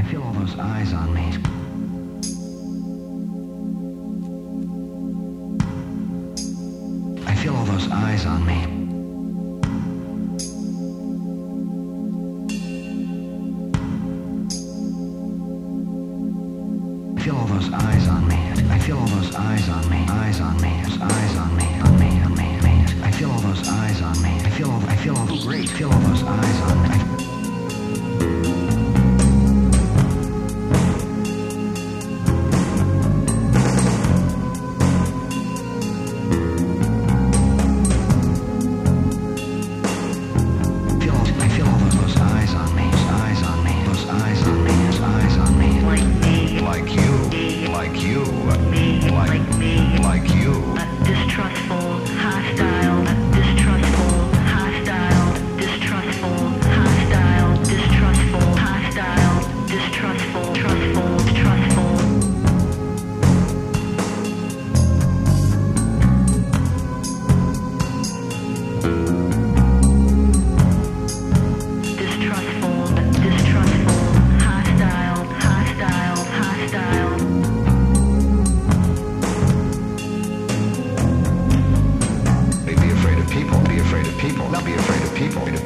feel all those eyes on me. I feel all those eyes on me. I feel all those eyes on me. I feel all those eyes on me. Eyes on me. Eyes on me. On me. On me. On me. I feel all those eyes on me. I feel all. I feel all. Those great. Feel all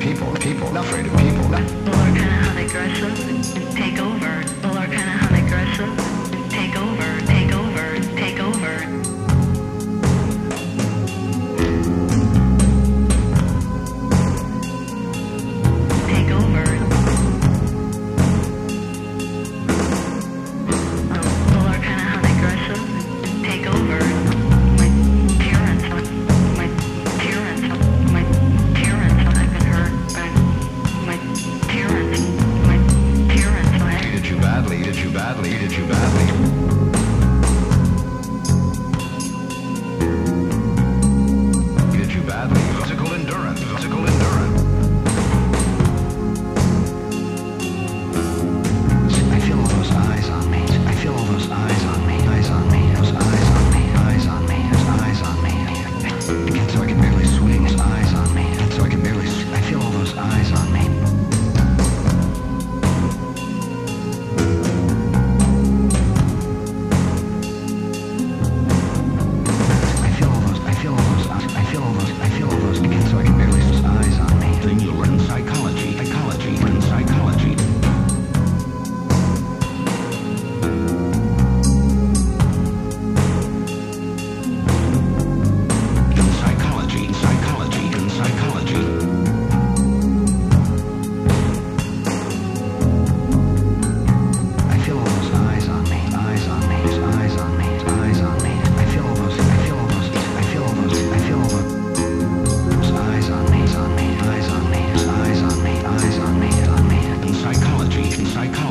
people, people, afraid of people. People are kind of how they dress up and, take over. People are kind of badly, did you badly? I can't.